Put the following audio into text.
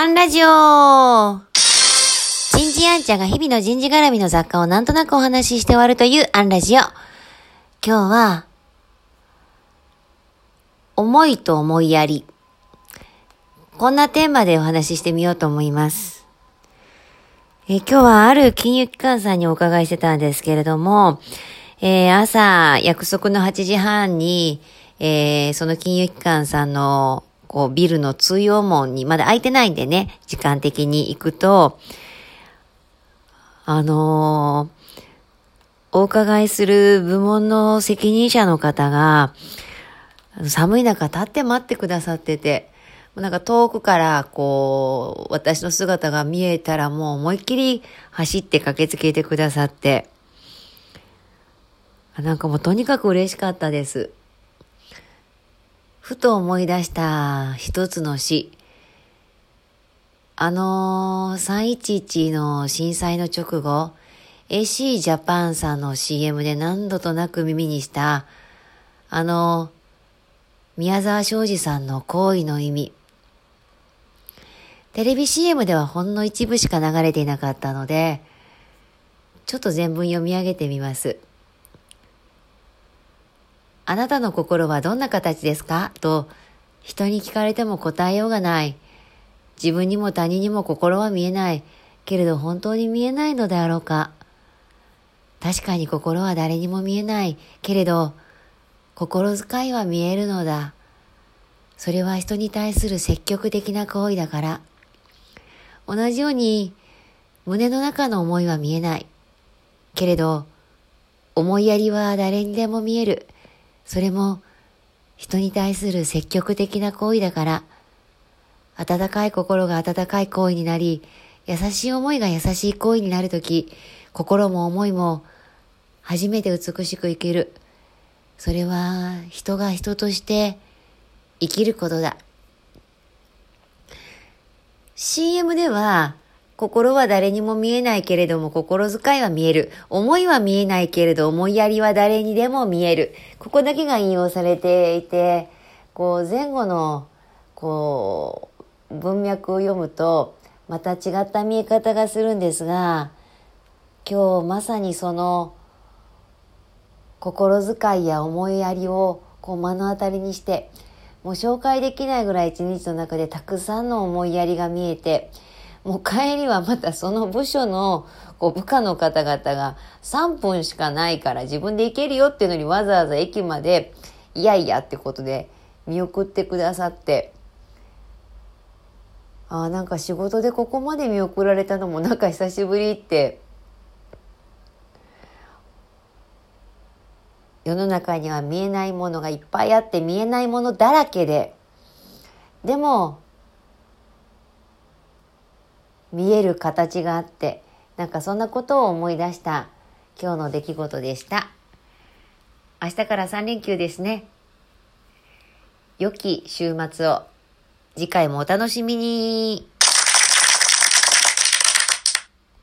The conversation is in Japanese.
アンラジオ人事アンちゃんが日々の人事絡みの雑貨をなんとなくお話しして終わるというアンラジオ。今日は、思いと思いやり。こんなテーマでお話ししてみようと思います。え今日はある金融機関さんにお伺いしてたんですけれども、えー朝、約束の8時半に、えーその金融機関さんの、こう、ビルの通用門に、まだ開いてないんでね、時間的に行くと、あのーお伺いする部門の責任者の方が、寒い中立って待ってくださってて、なんか遠くからこう、私の姿が見えたらもう思いっきり走って駆けつけてくださって、なんかもうとにかく嬉しかったです。ふと思い出した一つの詩。あの、311の震災の直後、AC ジャパンさんの CM で何度となく耳にした、あの、宮沢昌司さんの行為の意味。テレビ CM ではほんの一部しか流れていなかったので、ちょっと全文読み上げてみます。あなたの心はどんな形ですか？と人に聞かれても答えようがない。自分にも他人にも心は見えない。けれど本当に見えないのであろうか。確かに心は誰にも見えない。けれど、心遣いは見えるのだ。それは人に対する積極的な行為だから。同じように、胸の中の思いは見えない。けれど、思いやりは誰にでも見える。それも、人に対する積極的な行為だから。温かい心が温かい行為になり、優しい思いが優しい行為になるとき、心も思いも初めて美しく生きる。それは人が人として生きることだ。CM では、心は誰にも見えないけれども心遣いは見える。思いは見えないけれど思いやりは誰にでも見える。ここだけが引用されていて、こう前後の、こう、文脈を読むと、また違った見え方がするんですが、今日まさにその心遣いや思いやりをこう目の当たりにして、もう紹介できないぐらい一日の中でたくさんの思いやりが見えて、もう帰りはまたその部署のこう部下の方々が3分しかないから自分で行けるよっていうのにわざわざ駅までいやいやってことで見送ってくださって、ああ、なんか仕事でここまで見送られたのもなんか久しぶりって、世の中には見えないものがいっぱいあって見えないものだらけで、でも、見える形があって、なんかそんなことを思い出した今日の出来事でした。明日から3連休ですね。良き週末を。次回もお楽しみに。